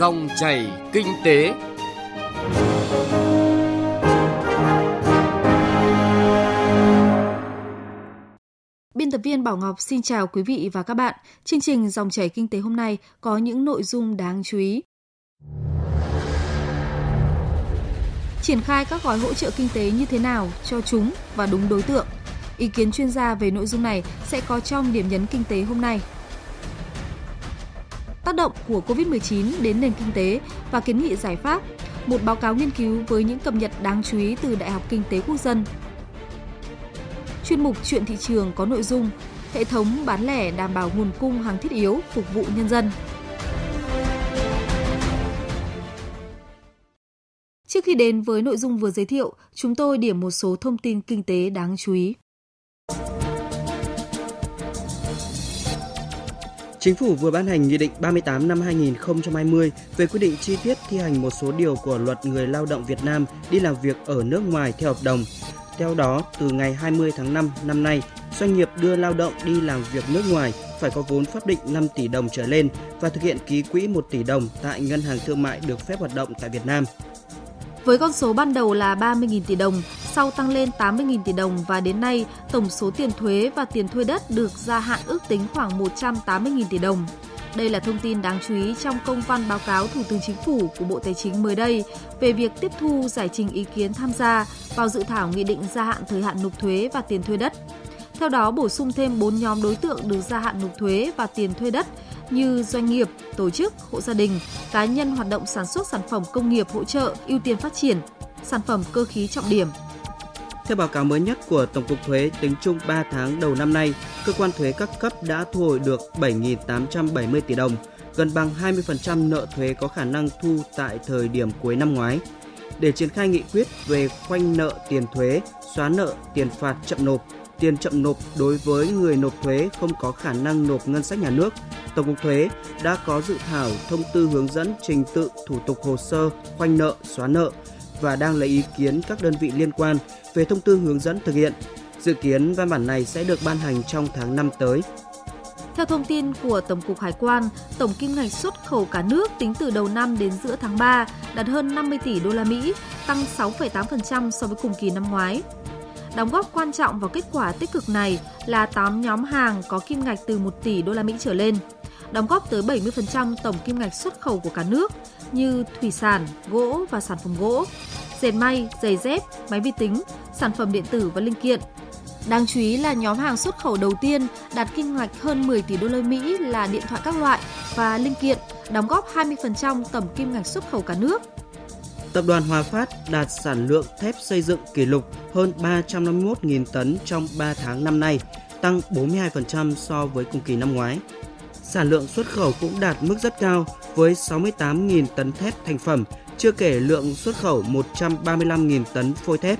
Dòng chảy kinh tế. Biên tập viên Bảo Ngọc xin chào quý vị và các bạn. Chương trình Dòng chảy kinh tế hôm nay có những nội dung đáng chú ý. Triển khai các gói hỗ trợ kinh tế như thế nào cho chúng và đúng đối tượng. Ý kiến chuyên gia về nội dung này sẽ có trong điểm nhấn kinh tế hôm nay tác động của COVID-19 đến nền kinh tế và kiến nghị giải pháp, một báo cáo nghiên cứu với những cập nhật đáng chú ý từ Đại học Kinh tế Quốc dân. Chuyên mục Chuyện thị trường có nội dung hệ thống bán lẻ đảm bảo nguồn cung hàng thiết yếu phục vụ nhân dân. Trước khi đến với nội dung vừa giới thiệu, chúng tôi điểm một số thông tin kinh tế đáng chú ý. Chính phủ vừa ban hành Nghị định 38 năm 2020 về quy định chi tiết thi hành một số điều của Luật Người lao động Việt Nam đi làm việc ở nước ngoài theo hợp đồng. Theo đó, từ ngày 20 tháng 5 năm nay, doanh nghiệp đưa lao động đi làm việc nước ngoài phải có vốn pháp định 5 tỷ đồng trở lên và thực hiện ký quỹ 1 tỷ đồng tại ngân hàng thương mại được phép hoạt động tại Việt Nam. Với con số ban đầu là 30.000 tỷ đồng, sau tăng lên 80.000 tỷ đồng và đến nay tổng số tiền thuế và tiền thuê đất được gia hạn ước tính khoảng 180.000 tỷ đồng. Đây là thông tin đáng chú ý trong công văn báo cáo Thủ tướng Chính phủ của Bộ Tài chính mới đây về việc tiếp thu giải trình ý kiến tham gia vào dự thảo nghị định gia hạn thời hạn nộp thuế và tiền thuê đất. Theo đó, bổ sung thêm 4 nhóm đối tượng được gia hạn nộp thuế và tiền thuê đất như doanh nghiệp, tổ chức, hộ gia đình, cá nhân hoạt động sản xuất sản phẩm công nghiệp hỗ trợ, ưu tiên phát triển, sản phẩm cơ khí trọng điểm. Theo báo cáo mới nhất của Tổng cục Thuế, tính chung 3 tháng đầu năm nay, cơ quan thuế các cấp đã thu hồi được 7.870 tỷ đồng, gần bằng 20% nợ thuế có khả năng thu tại thời điểm cuối năm ngoái. Để triển khai nghị quyết về khoanh nợ tiền thuế, xóa nợ tiền phạt chậm nộp, tiền chậm nộp đối với người nộp thuế không có khả năng nộp ngân sách nhà nước, Tổng cục Thuế đã có dự thảo thông tư hướng dẫn trình tự thủ tục hồ sơ khoanh nợ, xóa nợ và đang lấy ý kiến các đơn vị liên quan về thông tư hướng dẫn thực hiện. Dự kiến văn bản này sẽ được ban hành trong tháng 5 tới. Theo thông tin của Tổng cục Hải quan, tổng kim ngạch xuất khẩu cả nước tính từ đầu năm đến giữa tháng 3 đạt hơn 50 tỷ đô la Mỹ, tăng 6,8% so với cùng kỳ năm ngoái. Đóng góp quan trọng vào kết quả tích cực này là 8 nhóm hàng có kim ngạch từ 1 tỷ đô la Mỹ trở lên, đóng góp tới 70% tổng kim ngạch xuất khẩu của cả nước như thủy sản, gỗ và sản phẩm gỗ, dệt may, giày dép, máy vi tính, sản phẩm điện tử và linh kiện. Đáng chú ý là nhóm hàng xuất khẩu đầu tiên đạt kim ngạch hơn 10 tỷ đô la Mỹ là điện thoại các loại và linh kiện, đóng góp 20% tổng kim ngạch xuất khẩu cả nước. Tập đoàn Hòa Phát đạt sản lượng thép xây dựng kỷ lục hơn 351.000 tấn trong 3 tháng năm nay, tăng 42% so với cùng kỳ năm ngoái. Sản lượng xuất khẩu cũng đạt mức rất cao với 68.000 tấn thép thành phẩm, chưa kể lượng xuất khẩu 135.000 tấn phôi thép.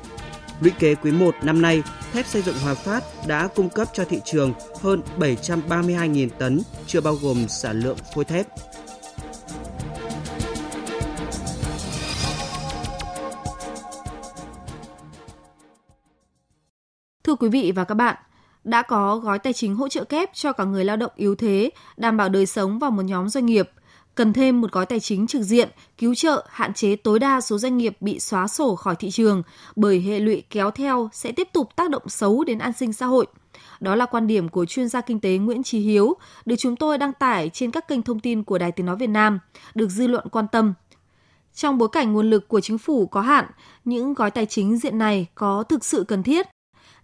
Lũy kế quý 1 năm nay, thép xây dựng Hòa Phát đã cung cấp cho thị trường hơn 732.000 tấn, chưa bao gồm sản lượng phôi thép. Thưa quý vị và các bạn, đã có gói tài chính hỗ trợ kép cho cả người lao động yếu thế, đảm bảo đời sống vào một nhóm doanh nghiệp. Cần thêm một gói tài chính trực diện, cứu trợ, hạn chế tối đa số doanh nghiệp bị xóa sổ khỏi thị trường, bởi hệ lụy kéo theo sẽ tiếp tục tác động xấu đến an sinh xã hội. Đó là quan điểm của chuyên gia kinh tế Nguyễn Trí Hiếu, được chúng tôi đăng tải trên các kênh thông tin của Đài Tiếng Nói Việt Nam, được dư luận quan tâm. Trong bối cảnh nguồn lực của chính phủ có hạn, những gói tài chính diện này có thực sự cần thiết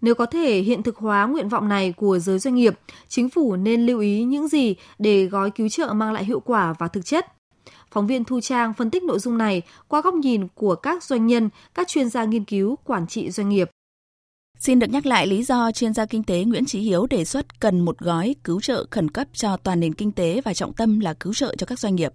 nếu có thể hiện thực hóa nguyện vọng này của giới doanh nghiệp, chính phủ nên lưu ý những gì để gói cứu trợ mang lại hiệu quả và thực chất. Phóng viên Thu Trang phân tích nội dung này qua góc nhìn của các doanh nhân, các chuyên gia nghiên cứu, quản trị doanh nghiệp. Xin được nhắc lại lý do chuyên gia kinh tế Nguyễn Chí Hiếu đề xuất cần một gói cứu trợ khẩn cấp cho toàn nền kinh tế và trọng tâm là cứu trợ cho các doanh nghiệp.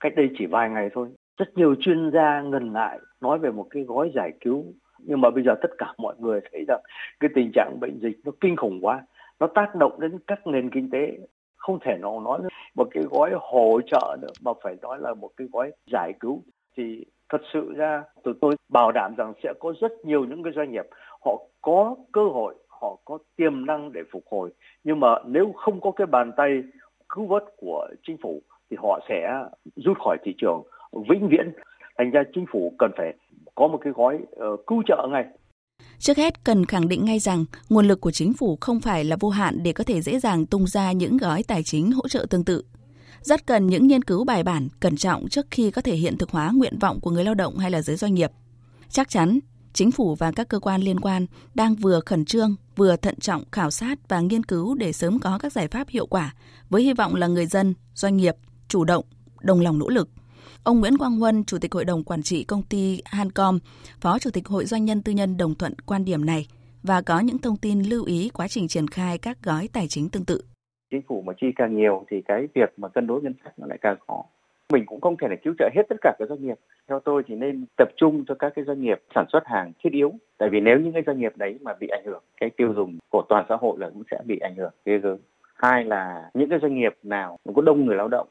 Cách đây chỉ vài ngày thôi, rất nhiều chuyên gia ngần ngại nói về một cái gói giải cứu nhưng mà bây giờ tất cả mọi người thấy rằng cái tình trạng bệnh dịch nó kinh khủng quá, nó tác động đến các nền kinh tế. Không thể nào nói một cái gói hỗ trợ nữa, mà phải nói là một cái gói giải cứu. Thì thật sự ra, tụi tôi bảo đảm rằng sẽ có rất nhiều những cái doanh nghiệp, họ có cơ hội, họ có tiềm năng để phục hồi. Nhưng mà nếu không có cái bàn tay cứu vớt của chính phủ, thì họ sẽ rút khỏi thị trường vĩnh viễn. Thành ra chính phủ cần phải có một cái gói uh, cứu trợ ngay. Trước hết, cần khẳng định ngay rằng nguồn lực của chính phủ không phải là vô hạn để có thể dễ dàng tung ra những gói tài chính hỗ trợ tương tự. Rất cần những nghiên cứu bài bản, cẩn trọng trước khi có thể hiện thực hóa nguyện vọng của người lao động hay là giới doanh nghiệp. Chắc chắn, chính phủ và các cơ quan liên quan đang vừa khẩn trương, vừa thận trọng khảo sát và nghiên cứu để sớm có các giải pháp hiệu quả, với hy vọng là người dân, doanh nghiệp chủ động, đồng lòng nỗ lực. Ông Nguyễn Quang Huân, Chủ tịch Hội đồng Quản trị Công ty Hancom, Phó Chủ tịch Hội Doanh nhân Tư nhân đồng thuận quan điểm này và có những thông tin lưu ý quá trình triển khai các gói tài chính tương tự. Chính phủ mà chi càng nhiều thì cái việc mà cân đối ngân sách nó lại càng khó. Mình cũng không thể là cứu trợ hết tất cả các doanh nghiệp. Theo tôi thì nên tập trung cho các cái doanh nghiệp sản xuất hàng thiết yếu. Tại vì nếu những cái doanh nghiệp đấy mà bị ảnh hưởng, cái tiêu dùng của toàn xã hội là cũng sẽ bị ảnh hưởng ghê gớm. Hai là những cái doanh nghiệp nào có đông người lao động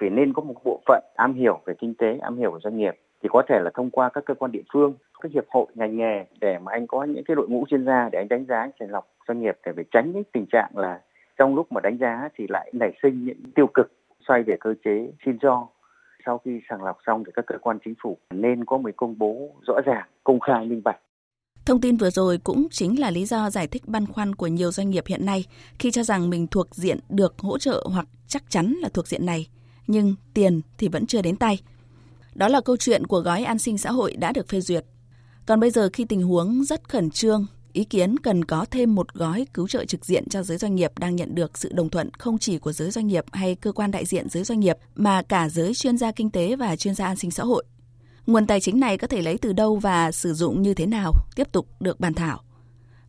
phải nên có một bộ phận am hiểu về kinh tế, am hiểu về doanh nghiệp. Thì có thể là thông qua các cơ quan địa phương, các hiệp hội ngành nghề để mà anh có những cái đội ngũ chuyên gia để anh đánh giá sàng lọc doanh nghiệp để phải tránh cái tình trạng là trong lúc mà đánh giá thì lại nảy sinh những tiêu cực xoay về cơ chế xin cho sau khi sàng lọc xong thì các cơ quan chính phủ nên có một công bố rõ ràng công khai minh bạch. Thông tin vừa rồi cũng chính là lý do giải thích băn khoăn của nhiều doanh nghiệp hiện nay khi cho rằng mình thuộc diện được hỗ trợ hoặc chắc chắn là thuộc diện này nhưng tiền thì vẫn chưa đến tay. Đó là câu chuyện của gói an sinh xã hội đã được phê duyệt. Còn bây giờ khi tình huống rất khẩn trương, ý kiến cần có thêm một gói cứu trợ trực diện cho giới doanh nghiệp đang nhận được sự đồng thuận không chỉ của giới doanh nghiệp hay cơ quan đại diện giới doanh nghiệp mà cả giới chuyên gia kinh tế và chuyên gia an sinh xã hội. Nguồn tài chính này có thể lấy từ đâu và sử dụng như thế nào tiếp tục được bàn thảo.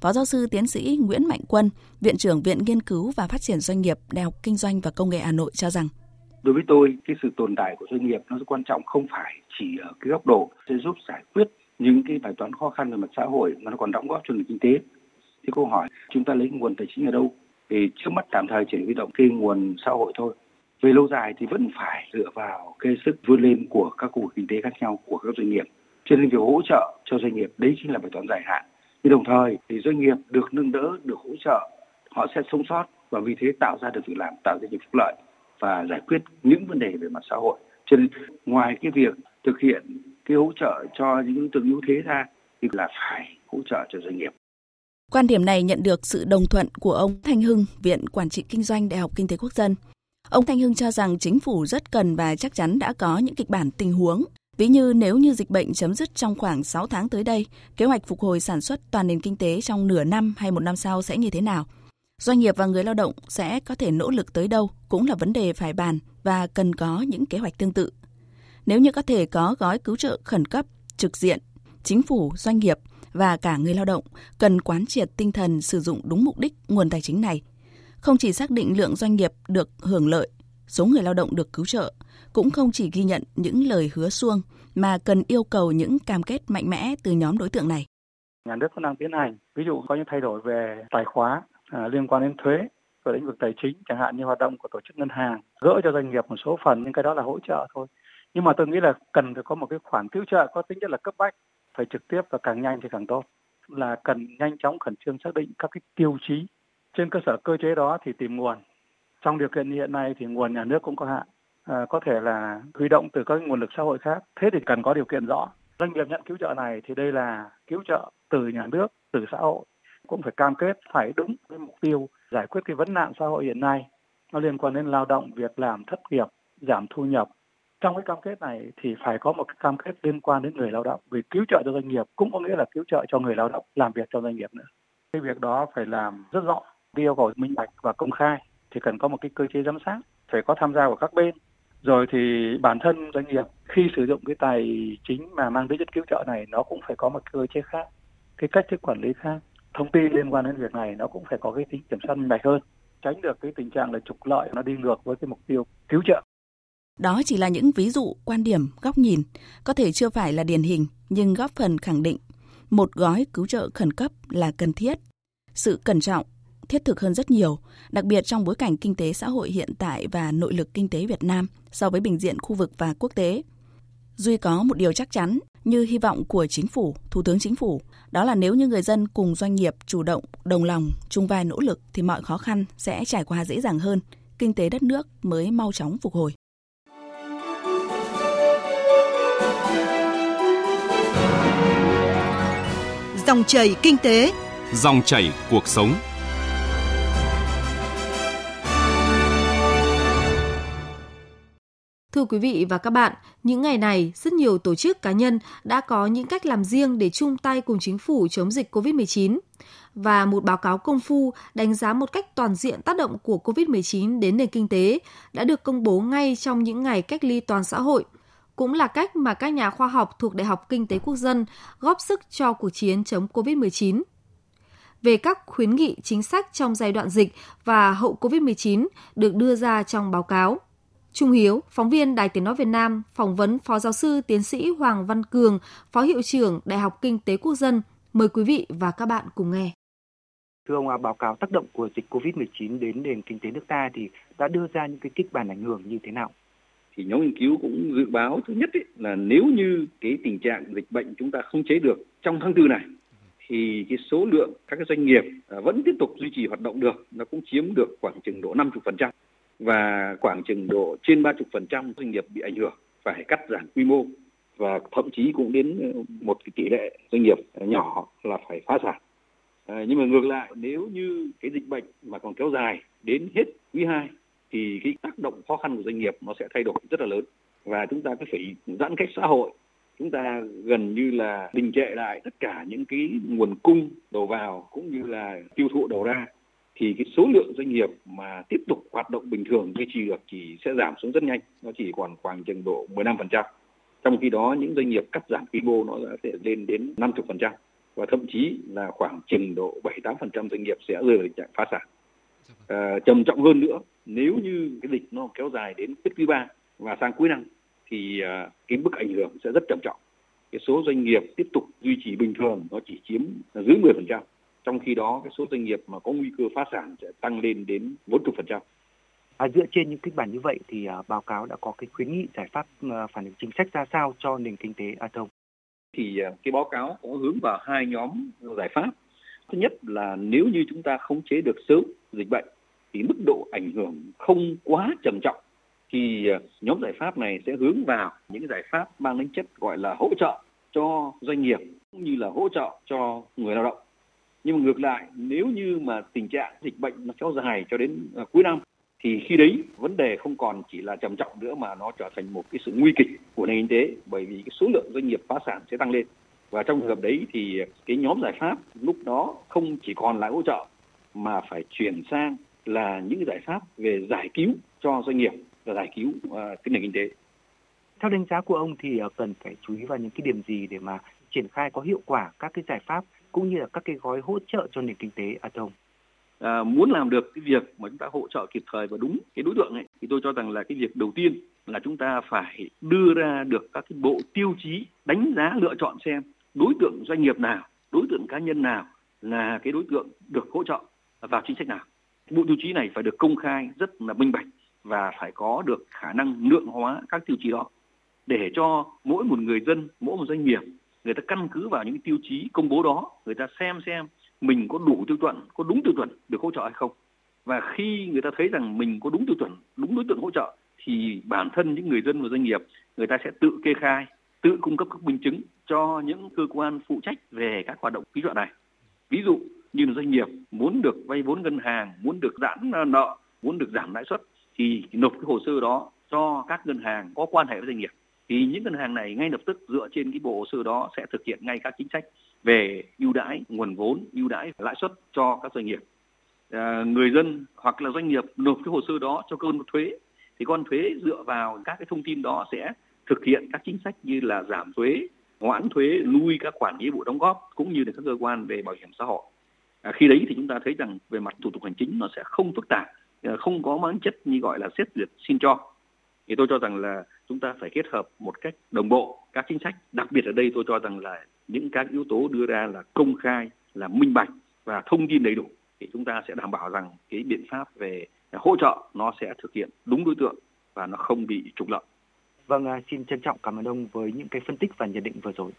Phó giáo sư tiến sĩ Nguyễn Mạnh Quân, Viện trưởng Viện Nghiên cứu và Phát triển Doanh nghiệp Đại học Kinh doanh và Công nghệ Hà Nội cho rằng đối với tôi, cái sự tồn tại của doanh nghiệp nó rất quan trọng, không phải chỉ ở cái góc độ sẽ giúp giải quyết những cái bài toán khó khăn về mặt xã hội mà nó còn đóng góp cho nền kinh tế. Thì câu hỏi, chúng ta lấy nguồn tài chính ở đâu? Thì trước mắt tạm thời chỉ huy động cái nguồn xã hội thôi. Về lâu dài thì vẫn phải dựa vào cái sức vươn lên của các khu vực kinh tế khác nhau, của các doanh nghiệp. Cho nên việc hỗ trợ cho doanh nghiệp, đấy chính là bài toán dài hạn. Nhưng đồng thời thì doanh nghiệp được nâng đỡ, được hỗ trợ, họ sẽ sống sót và vì thế tạo ra được việc làm, tạo ra những phúc lợi và giải quyết những vấn đề về mặt xã hội. Cho nên ngoài cái việc thực hiện cái hỗ trợ cho những đối tượng yếu thế ra thì là phải hỗ trợ cho doanh nghiệp. Quan điểm này nhận được sự đồng thuận của ông Thanh Hưng, Viện Quản trị Kinh doanh Đại học Kinh tế Quốc dân. Ông Thanh Hưng cho rằng chính phủ rất cần và chắc chắn đã có những kịch bản tình huống. Ví như nếu như dịch bệnh chấm dứt trong khoảng 6 tháng tới đây, kế hoạch phục hồi sản xuất toàn nền kinh tế trong nửa năm hay một năm sau sẽ như thế nào? Doanh nghiệp và người lao động sẽ có thể nỗ lực tới đâu cũng là vấn đề phải bàn và cần có những kế hoạch tương tự. Nếu như có thể có gói cứu trợ khẩn cấp, trực diện, chính phủ, doanh nghiệp và cả người lao động cần quán triệt tinh thần sử dụng đúng mục đích nguồn tài chính này. Không chỉ xác định lượng doanh nghiệp được hưởng lợi, số người lao động được cứu trợ, cũng không chỉ ghi nhận những lời hứa xuông mà cần yêu cầu những cam kết mạnh mẽ từ nhóm đối tượng này. Nhà nước cũng đang tiến hành, ví dụ có những thay đổi về tài khóa à, liên quan đến thuế và lĩnh vực tài chính chẳng hạn như hoạt động của tổ chức ngân hàng gỡ cho doanh nghiệp một số phần nhưng cái đó là hỗ trợ thôi. Nhưng mà tôi nghĩ là cần phải có một cái khoản cứu trợ có tính chất là cấp bách phải trực tiếp và càng nhanh thì càng tốt. Là cần nhanh chóng khẩn trương xác định các cái tiêu chí trên cơ sở cơ chế đó thì tìm nguồn. Trong điều kiện hiện nay thì nguồn nhà nước cũng có hạn à, có thể là huy động từ các nguồn lực xã hội khác. Thế thì cần có điều kiện rõ. Doanh nghiệp nhận cứu trợ này thì đây là cứu trợ từ nhà nước từ xã hội cũng phải cam kết phải đúng với mục tiêu giải quyết cái vấn nạn xã hội hiện nay. Nó liên quan đến lao động, việc làm, thất nghiệp, giảm thu nhập. Trong cái cam kết này thì phải có một cái cam kết liên quan đến người lao động, vì cứu trợ cho doanh nghiệp cũng có nghĩa là cứu trợ cho người lao động, làm việc cho doanh nghiệp nữa. Cái việc đó phải làm rất rõ yêu cầu minh bạch và công khai, thì cần có một cái cơ chế giám sát, phải có tham gia của các bên. Rồi thì bản thân doanh nghiệp khi sử dụng cái tài chính mà mang tính chất cứu trợ này, nó cũng phải có một cơ chế khác, cái cách thức quản lý khác thông tin liên quan đến việc này nó cũng phải có cái tính kiểm soát minh bạch hơn tránh được cái tình trạng là trục lợi nó đi ngược với cái mục tiêu cứu trợ đó chỉ là những ví dụ, quan điểm, góc nhìn, có thể chưa phải là điển hình, nhưng góp phần khẳng định một gói cứu trợ khẩn cấp là cần thiết. Sự cẩn trọng, thiết thực hơn rất nhiều, đặc biệt trong bối cảnh kinh tế xã hội hiện tại và nội lực kinh tế Việt Nam so với bình diện khu vực và quốc tế. Duy có một điều chắc chắn như hy vọng của chính phủ, thủ tướng chính phủ, đó là nếu như người dân cùng doanh nghiệp chủ động, đồng lòng, chung vai nỗ lực thì mọi khó khăn sẽ trải qua dễ dàng hơn, kinh tế đất nước mới mau chóng phục hồi. Dòng chảy kinh tế, dòng chảy cuộc sống. Thưa quý vị và các bạn, những ngày này, rất nhiều tổ chức cá nhân đã có những cách làm riêng để chung tay cùng chính phủ chống dịch COVID-19. Và một báo cáo công phu đánh giá một cách toàn diện tác động của COVID-19 đến nền kinh tế đã được công bố ngay trong những ngày cách ly toàn xã hội – cũng là cách mà các nhà khoa học thuộc Đại học Kinh tế Quốc dân góp sức cho cuộc chiến chống COVID-19. Về các khuyến nghị chính sách trong giai đoạn dịch và hậu COVID-19 được đưa ra trong báo cáo. Trung Hiếu, phóng viên Đài Tiếng Nói Việt Nam, phỏng vấn Phó Giáo sư Tiến sĩ Hoàng Văn Cường, Phó Hiệu trưởng Đại học Kinh tế Quốc dân. Mời quý vị và các bạn cùng nghe. Thưa ông, báo cáo tác động của dịch COVID-19 đến nền kinh tế nước ta thì đã đưa ra những cái kịch bản ảnh hưởng như thế nào? Thì nhóm nghiên cứu cũng dự báo thứ nhất ý, là nếu như cái tình trạng dịch bệnh chúng ta không chế được trong tháng tư này thì cái số lượng các cái doanh nghiệp à, vẫn tiếp tục duy trì hoạt động được nó cũng chiếm được khoảng chừng độ 50% và khoảng chừng độ trên 30% doanh nghiệp bị ảnh hưởng phải cắt giảm quy mô. Và thậm chí cũng đến ờ, một cái tỷ lệ doanh nghiệp nhỏ là phải phá sản. À, nhưng mà ngược lại nếu như cái dịch bệnh mà còn kéo dài đến hết quý 2 thì cái tác động khó khăn của doanh nghiệp nó sẽ thay đổi rất là lớn. Và chúng ta cứ phải giãn cách xã hội. Chúng ta gần như là đình trệ lại tất cả những cái nguồn cung đầu vào cũng như là tiêu thụ đầu ra thì cái số lượng doanh nghiệp mà tiếp tục hoạt động bình thường duy trì được chỉ sẽ giảm xuống rất nhanh nó chỉ còn khoảng chừng độ 15% trong khi đó những doanh nghiệp cắt giảm quy mô nó sẽ lên đến 50% và thậm chí là khoảng chừng độ 7-8% doanh nghiệp sẽ rơi vào tình trạng phá sản. À, trầm trọng hơn nữa nếu như cái dịch nó kéo dài đến hết quý ba và sang cuối năm thì à, cái bức ảnh hưởng sẽ rất trầm trọng. Cái số doanh nghiệp tiếp tục duy trì bình thường nó chỉ chiếm dưới 10% trong khi đó, cái số doanh nghiệp mà có nguy cơ phá sản sẽ tăng lên đến 40%. À, dựa trên những kịch bản như vậy thì à, báo cáo đã có cái khuyến nghị giải pháp à, phản ứng chính sách ra sao cho nền kinh tế à, thông? Thì à, cái báo cáo có hướng vào hai nhóm giải pháp. Thứ nhất là nếu như chúng ta khống chế được sớm dịch bệnh thì mức độ ảnh hưởng không quá trầm trọng thì à, nhóm giải pháp này sẽ hướng vào những giải pháp mang tính chất gọi là hỗ trợ cho doanh nghiệp cũng như là hỗ trợ cho người lao động nhưng mà ngược lại, nếu như mà tình trạng dịch bệnh nó kéo dài cho đến à, cuối năm, thì khi đấy vấn đề không còn chỉ là trầm trọng nữa mà nó trở thành một cái sự nguy kịch của nền kinh tế, bởi vì cái số lượng doanh nghiệp phá sản sẽ tăng lên và trong trường hợp đấy thì cái nhóm giải pháp lúc đó không chỉ còn là hỗ trợ, mà phải chuyển sang là những giải pháp về giải cứu cho doanh nghiệp và giải cứu à, cái nền kinh tế. Theo đánh giá của ông thì à, cần phải chú ý vào những cái điểm gì để mà triển khai có hiệu quả các cái giải pháp cũng như là các cái gói hỗ trợ cho nền kinh tế Atom. À, muốn làm được cái việc mà chúng ta hỗ trợ kịp thời và đúng cái đối tượng ấy thì tôi cho rằng là cái việc đầu tiên là chúng ta phải đưa ra được các cái bộ tiêu chí đánh giá lựa chọn xem đối tượng doanh nghiệp nào, đối tượng cá nhân nào là cái đối tượng được hỗ trợ vào chính sách nào. Bộ tiêu chí này phải được công khai rất là minh bạch và phải có được khả năng lượng hóa các tiêu chí đó để cho mỗi một người dân, mỗi một doanh nghiệp người ta căn cứ vào những tiêu chí công bố đó, người ta xem xem mình có đủ tiêu chuẩn, có đúng tiêu chuẩn được hỗ trợ hay không. Và khi người ta thấy rằng mình có đúng tiêu chuẩn, đúng đối tượng hỗ trợ, thì bản thân những người dân và doanh nghiệp, người ta sẽ tự kê khai, tự cung cấp các minh chứng cho những cơ quan phụ trách về các hoạt động phí dọa này. Ví dụ như là doanh nghiệp muốn được vay vốn ngân hàng, muốn được giãn nợ, muốn được giảm lãi suất, thì nộp cái hồ sơ đó cho các ngân hàng có quan hệ với doanh nghiệp thì những ngân hàng này ngay lập tức dựa trên cái bộ hồ sơ đó sẽ thực hiện ngay các chính sách về ưu đãi nguồn vốn, ưu đãi lãi suất cho các doanh nghiệp. À, người dân hoặc là doanh nghiệp nộp cái hồ sơ đó cho cơ quan thuế thì con thuế dựa vào các cái thông tin đó sẽ thực hiện các chính sách như là giảm thuế, hoãn thuế, nuôi các khoản nghĩa vụ đóng góp cũng như là các cơ quan về bảo hiểm xã hội. À, khi đấy thì chúng ta thấy rằng về mặt thủ tục hành chính nó sẽ không phức tạp, à, không có mang chất như gọi là xét duyệt xin cho thì tôi cho rằng là chúng ta phải kết hợp một cách đồng bộ các chính sách đặc biệt ở đây tôi cho rằng là những các yếu tố đưa ra là công khai là minh bạch và thông tin đầy đủ thì chúng ta sẽ đảm bảo rằng cái biện pháp về hỗ trợ nó sẽ thực hiện đúng đối tượng và nó không bị trục lợi. Vâng, à, xin trân trọng cảm ơn ông với những cái phân tích và nhận định vừa rồi.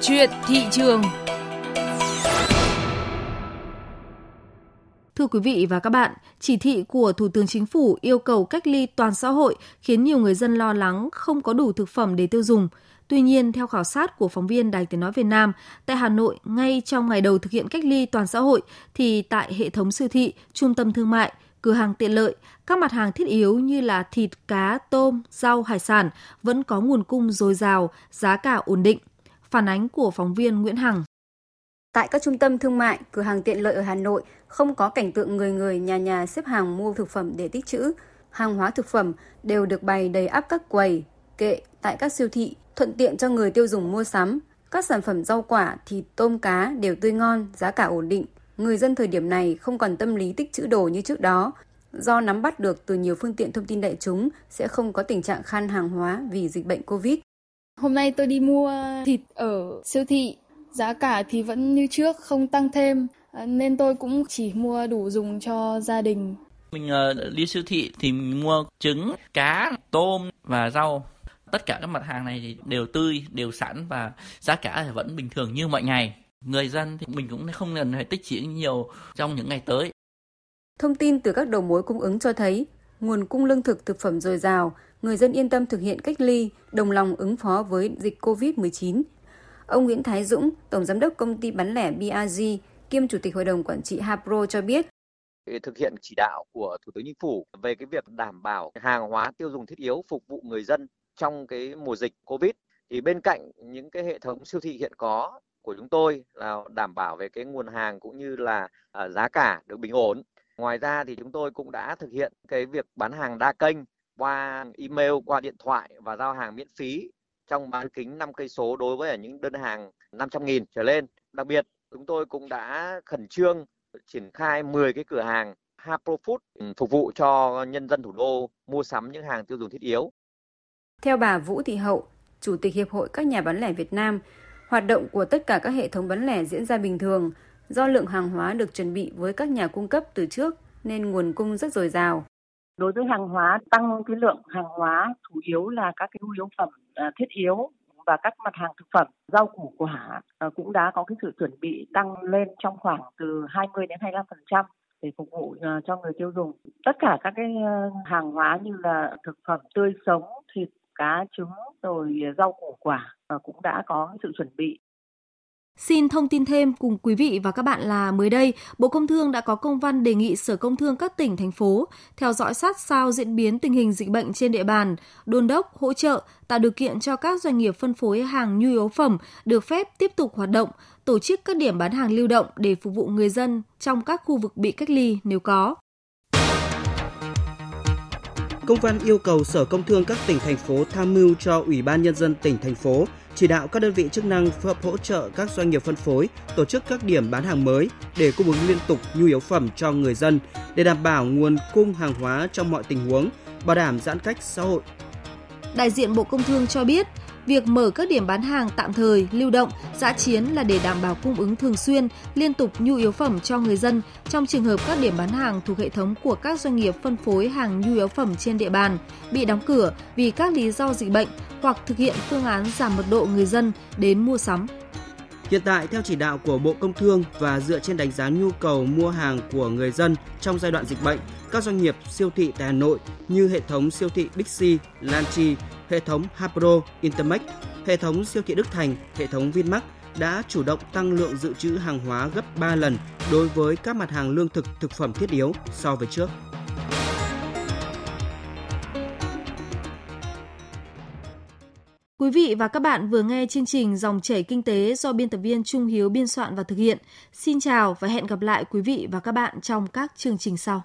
Chuyện thị trường Thưa quý vị và các bạn, chỉ thị của Thủ tướng Chính phủ yêu cầu cách ly toàn xã hội khiến nhiều người dân lo lắng không có đủ thực phẩm để tiêu dùng. Tuy nhiên, theo khảo sát của phóng viên Đài Tiếng Nói Việt Nam, tại Hà Nội, ngay trong ngày đầu thực hiện cách ly toàn xã hội, thì tại hệ thống siêu thị, trung tâm thương mại, cửa hàng tiện lợi, các mặt hàng thiết yếu như là thịt, cá, tôm, rau, hải sản vẫn có nguồn cung dồi dào, giá cả ổn định. Phản ánh của phóng viên Nguyễn Hằng. Tại các trung tâm thương mại, cửa hàng tiện lợi ở Hà Nội không có cảnh tượng người người nhà nhà xếp hàng mua thực phẩm để tích trữ. Hàng hóa thực phẩm đều được bày đầy áp các quầy, kệ tại các siêu thị, thuận tiện cho người tiêu dùng mua sắm. Các sản phẩm rau quả, thịt, tôm cá đều tươi ngon, giá cả ổn định. Người dân thời điểm này không còn tâm lý tích trữ đồ như trước đó, do nắm bắt được từ nhiều phương tiện thông tin đại chúng sẽ không có tình trạng khan hàng hóa vì dịch bệnh Covid. Hôm nay tôi đi mua thịt ở siêu thị, giá cả thì vẫn như trước, không tăng thêm, nên tôi cũng chỉ mua đủ dùng cho gia đình. Mình uh, đi siêu thị thì mình mua trứng, cá, tôm và rau. Tất cả các mặt hàng này thì đều tươi, đều sẵn và giá cả thì vẫn bình thường như mọi ngày. Người dân thì mình cũng không cần phải tích trữ nhiều trong những ngày tới. Thông tin từ các đầu mối cung ứng cho thấy, nguồn cung lương thực thực phẩm dồi dào, người dân yên tâm thực hiện cách ly, đồng lòng ứng phó với dịch COVID-19. Ông Nguyễn Thái Dũng, Tổng Giám đốc Công ty bán lẻ BRG, kiêm Chủ tịch Hội đồng Quản trị Hapro cho biết, thực hiện chỉ đạo của Thủ tướng Chính phủ về cái việc đảm bảo hàng hóa tiêu dùng thiết yếu phục vụ người dân trong cái mùa dịch Covid thì bên cạnh những cái hệ thống siêu thị hiện có của chúng tôi là đảm bảo về cái nguồn hàng cũng như là à, giá cả được bình ổn. Ngoài ra thì chúng tôi cũng đã thực hiện cái việc bán hàng đa kênh qua email, qua điện thoại và giao hàng miễn phí trong bán kính 5 cây số đối với những đơn hàng 500.000 trở lên. Đặc biệt, chúng tôi cũng đã khẩn trương triển khai 10 cái cửa hàng Hapro Food ừ, phục vụ cho nhân dân thủ đô mua sắm những hàng tiêu dùng thiết yếu. Theo bà Vũ Thị Hậu, Chủ tịch Hiệp hội các nhà bán lẻ Việt Nam, hoạt động của tất cả các hệ thống bán lẻ diễn ra bình thường do lượng hàng hóa được chuẩn bị với các nhà cung cấp từ trước nên nguồn cung rất dồi dào. Đối với hàng hóa tăng cái lượng hàng hóa chủ yếu là các cái nhu yếu phẩm à, thiết yếu và các mặt hàng thực phẩm, rau củ quả à, cũng đã có cái sự chuẩn bị tăng lên trong khoảng từ 20 đến 25% để phục vụ à, cho người tiêu dùng. Tất cả các cái ờ, hàng hóa như là thực phẩm tươi sống, thịt, cá, trứng rồi rau củ quả à, cũng đã có sự chuẩn bị Xin thông tin thêm cùng quý vị và các bạn là mới đây, Bộ Công Thương đã có công văn đề nghị Sở Công Thương các tỉnh, thành phố theo dõi sát sao diễn biến tình hình dịch bệnh trên địa bàn, đôn đốc, hỗ trợ, tạo điều kiện cho các doanh nghiệp phân phối hàng nhu yếu phẩm được phép tiếp tục hoạt động, tổ chức các điểm bán hàng lưu động để phục vụ người dân trong các khu vực bị cách ly nếu có. Công văn yêu cầu Sở Công Thương các tỉnh thành phố tham mưu cho Ủy ban nhân dân tỉnh thành phố chỉ đạo các đơn vị chức năng phối hợp hỗ trợ các doanh nghiệp phân phối tổ chức các điểm bán hàng mới để cung ứng liên tục nhu yếu phẩm cho người dân để đảm bảo nguồn cung hàng hóa trong mọi tình huống, bảo đảm giãn cách xã hội. Đại diện Bộ Công Thương cho biết, Việc mở các điểm bán hàng tạm thời, lưu động, giã chiến là để đảm bảo cung ứng thường xuyên, liên tục nhu yếu phẩm cho người dân trong trường hợp các điểm bán hàng thuộc hệ thống của các doanh nghiệp phân phối hàng nhu yếu phẩm trên địa bàn bị đóng cửa vì các lý do dịch bệnh hoặc thực hiện phương án giảm mật độ người dân đến mua sắm. Hiện tại, theo chỉ đạo của Bộ Công Thương và dựa trên đánh giá nhu cầu mua hàng của người dân trong giai đoạn dịch bệnh, các doanh nghiệp siêu thị tại Hà Nội như hệ thống siêu thị Bixi, Lanchi, hệ thống Hapro, Intermex, hệ thống siêu thị Đức Thành, hệ thống Vinmart đã chủ động tăng lượng dự trữ hàng hóa gấp 3 lần đối với các mặt hàng lương thực, thực phẩm thiết yếu so với trước. Quý vị và các bạn vừa nghe chương trình Dòng chảy kinh tế do biên tập viên Trung Hiếu biên soạn và thực hiện. Xin chào và hẹn gặp lại quý vị và các bạn trong các chương trình sau.